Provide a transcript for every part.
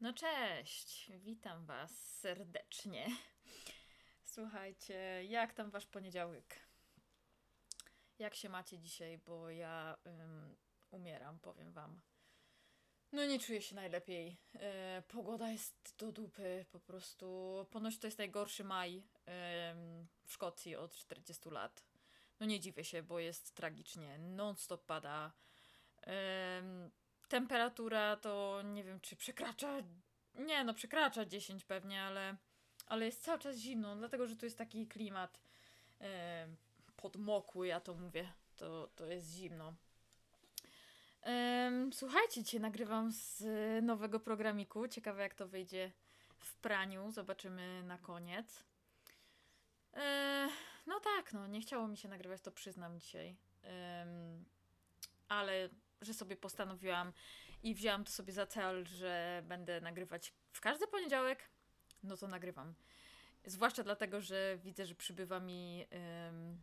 No cześć, witam Was serdecznie. Słuchajcie, jak tam Wasz poniedziałek? Jak się macie dzisiaj, bo ja umieram, powiem Wam. No nie czuję się najlepiej. E, pogoda jest do dupy, po prostu. Ponoć to jest najgorszy maj w Szkocji od 40 lat. No nie dziwię się, bo jest tragicznie. Non-stop pada. Ym, temperatura to nie wiem, czy przekracza. Nie, no przekracza 10 pewnie, ale, ale jest cały czas zimno, dlatego że tu jest taki klimat podmokły, ja to mówię. To, to jest zimno. Słuchajcie, dzisiaj nagrywam z nowego programiku. Ciekawe, jak to wyjdzie w praniu. Zobaczymy na koniec. E, no tak, no, nie chciało mi się nagrywać, to przyznam dzisiaj. Ale że sobie postanowiłam i wzięłam to sobie za cel, że będę nagrywać w każdy poniedziałek, no to nagrywam. Zwłaszcza dlatego, że widzę, że przybywa mi ym,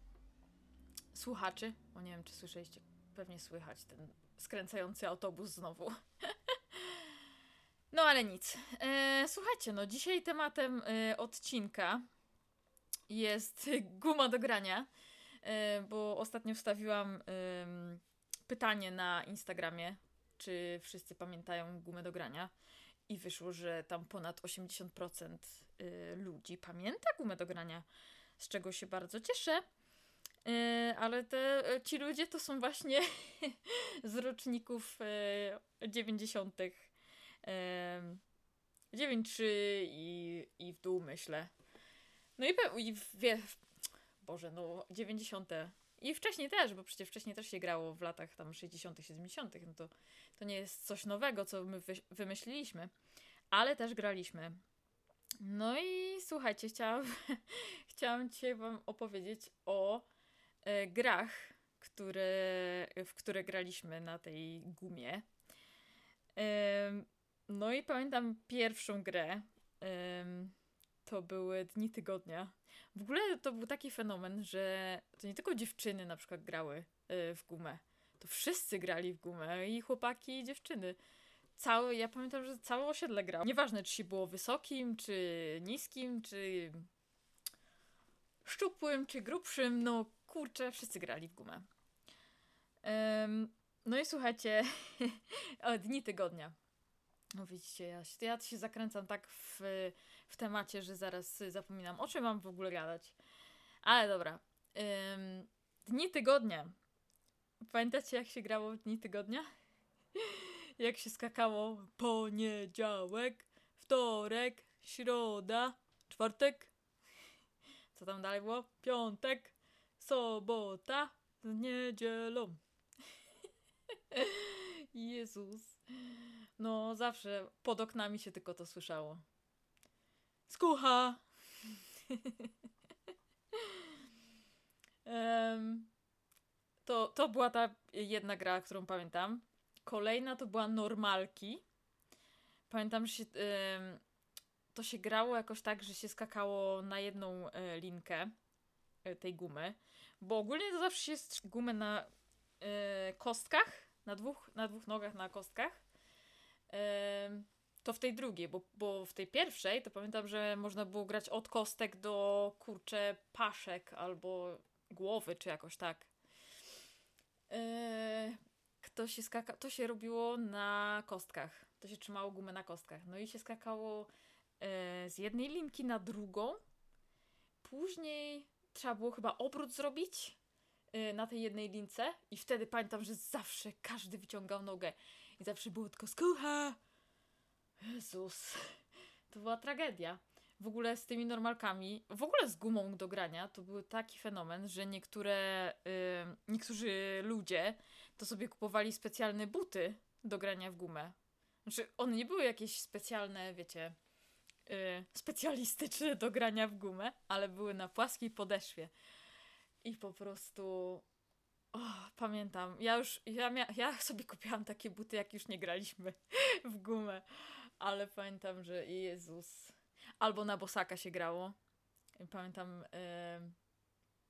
słuchaczy. O nie wiem, czy słyszeliście, pewnie słychać ten skręcający autobus znowu. no ale nic. E, słuchajcie, no dzisiaj tematem e, odcinka jest guma do grania, e, bo ostatnio wstawiłam pytanie na Instagramie, czy wszyscy pamiętają gumę do grania. I wyszło, że tam ponad 80% y, ludzi pamięta gumę do grania, z czego się bardzo cieszę. Y, ale te, ci ludzie to są właśnie z roczników 90. 9-3 i, i w dół, myślę. No i, i wie, Boże, no 90. I wcześniej też, bo przecież wcześniej też się grało w latach tam 60., 70., no to, to nie jest coś nowego, co my wy, wymyśliliśmy, ale też graliśmy. No i słuchajcie, chciałam, chciałam dzisiaj Wam opowiedzieć o e, grach, które, w które graliśmy na tej gumie. E, no i pamiętam pierwszą grę. E, to były dni tygodnia. W ogóle to był taki fenomen, że to nie tylko dziewczyny na przykład grały y, w gumę. To wszyscy grali w gumę i chłopaki i dziewczyny. Cały, ja pamiętam, że całe osiedle grało. Nieważne, czy się było wysokim, czy niskim, czy szczupłym, czy grubszym, no kurczę, wszyscy grali w gumę. Um, no i słuchajcie, dni tygodnia. No widzicie, ja, ja się zakręcam tak w, w temacie, że zaraz zapominam, o czym mam w ogóle gadać. Ale dobra. Ym, dni tygodnia. Pamiętacie, jak się grało w dni tygodnia? jak się skakało poniedziałek, wtorek, środa, czwartek. Co tam dalej było? Piątek, sobota, z niedzielą. Jezus. No, zawsze pod oknami się tylko to słyszało. Skucha! to, to była ta jedna gra, którą pamiętam. Kolejna to była Normalki. Pamiętam, że się, to się grało jakoś tak, że się skakało na jedną e, linkę e, tej gumy. Bo ogólnie to zawsze jest gumę na e, kostkach, na dwóch, na dwóch nogach na kostkach to w tej drugiej, bo, bo w tej pierwszej to pamiętam, że można było grać od kostek do kurcze paszek albo głowy, czy jakoś tak. Kto się skaka... To się robiło na kostkach. To się trzymało gumę na kostkach. No i się skakało e, z jednej linki na drugą. Później trzeba było chyba obrót zrobić e, na tej jednej lince i wtedy pamiętam, że zawsze każdy wyciągał nogę i zawsze było tylko skucha. Jezus, to była tragedia. W ogóle z tymi normalkami, w ogóle z gumą do grania, to był taki fenomen, że niektóre, yy, niektórzy ludzie to sobie kupowali specjalne buty do grania w gumę. Znaczy, one nie były jakieś specjalne, wiecie, yy, specjalistyczne do grania w gumę, ale były na płaskiej podeszwie. I po prostu Oh, pamiętam. Ja już, ja, ja sobie kupiłam takie buty, jak już nie graliśmy w gumę. Ale pamiętam, że Jezus. Albo na bosaka się grało. Pamiętam,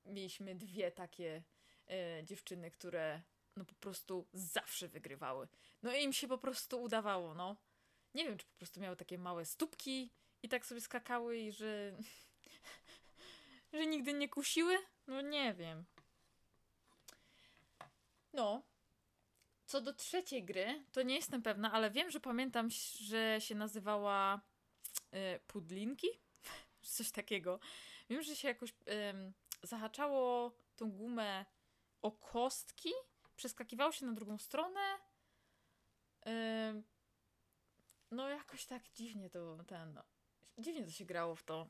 mieliśmy dwie takie e, dziewczyny, które no po prostu zawsze wygrywały. No i im się po prostu udawało, no. nie wiem, czy po prostu miały takie małe stópki i tak sobie skakały i że że nigdy nie kusiły? No nie wiem. No. Co do trzeciej gry, to nie jestem pewna, ale wiem, że pamiętam, że się nazywała y, Pudlinki? Coś takiego. Wiem, że się jakoś y, zahaczało tą gumę o kostki, przeskakiwało się na drugą stronę. Y, no jakoś tak dziwnie to ten. No, dziwnie to się grało w to.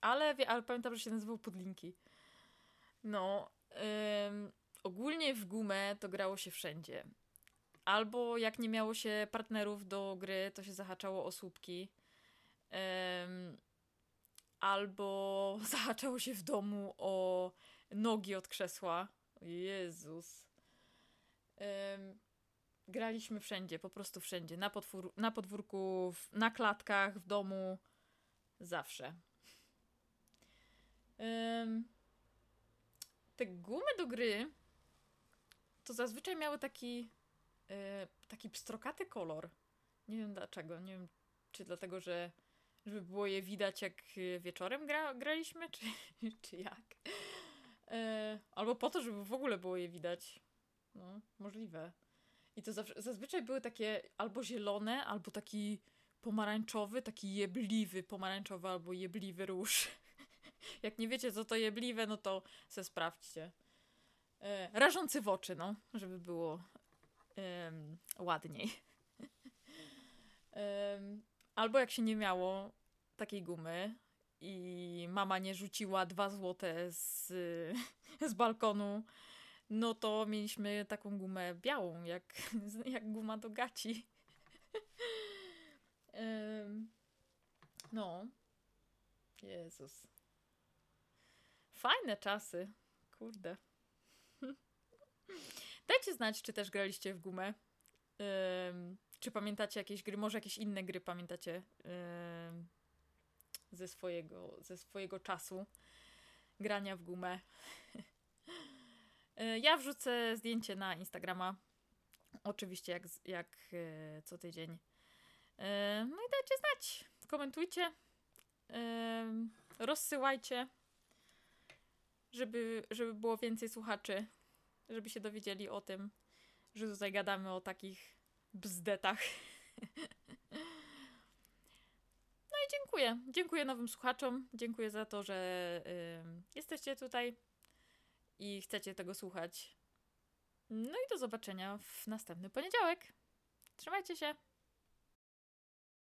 Ale, ale pamiętam, że się nazywał Podlinki. No. Ogólnie w gumę to grało się wszędzie. Albo jak nie miało się partnerów do gry, to się zahaczało o słupki. Ym, albo zahaczało się w domu o nogi od krzesła. Jezus. Ym, graliśmy wszędzie, po prostu wszędzie. Na, podwór na podwórku, w, na klatkach, w domu. Zawsze. Ym, te gumy do gry to zazwyczaj miały taki yy, taki pstrokaty kolor. Nie wiem dlaczego. Nie wiem, czy dlatego, że żeby było je widać jak wieczorem gra, graliśmy, czy, czy jak. Yy, albo po to, żeby w ogóle było je widać. No, możliwe. I to zawsze, zazwyczaj były takie albo zielone, albo taki pomarańczowy, taki jebliwy pomarańczowy albo jebliwy róż. Jak nie wiecie, co to jebliwe, no to se sprawdźcie. E, rażący w oczy, no, żeby było ładniej. albo jak się nie miało takiej gumy i mama nie rzuciła dwa złote z, z balkonu, no to mieliśmy taką gumę białą, jak, jak guma do gaci. no. Jezus. Fajne czasy. Kurde. Dajcie znać, czy też graliście w gumę. czy pamiętacie jakieś gry, może jakieś inne gry pamiętacie ze, swojego, ze swojego czasu grania w gumę. E, ja wrzucę zdjęcie na Instagrama. Oczywiście, jak, jak e, co tydzień. E, no i dajcie znać. Komentujcie. Rozsyłajcie żeby, żeby było więcej słuchaczy, żeby się dowiedzieli o tym, że tutaj gadamy o takich bzdetach. No i dziękuję. Dziękuję nowym słuchaczom. Dziękuję za to, że jesteście tutaj i chcecie tego słuchać. No i do zobaczenia w następny poniedziałek. Trzymajcie się.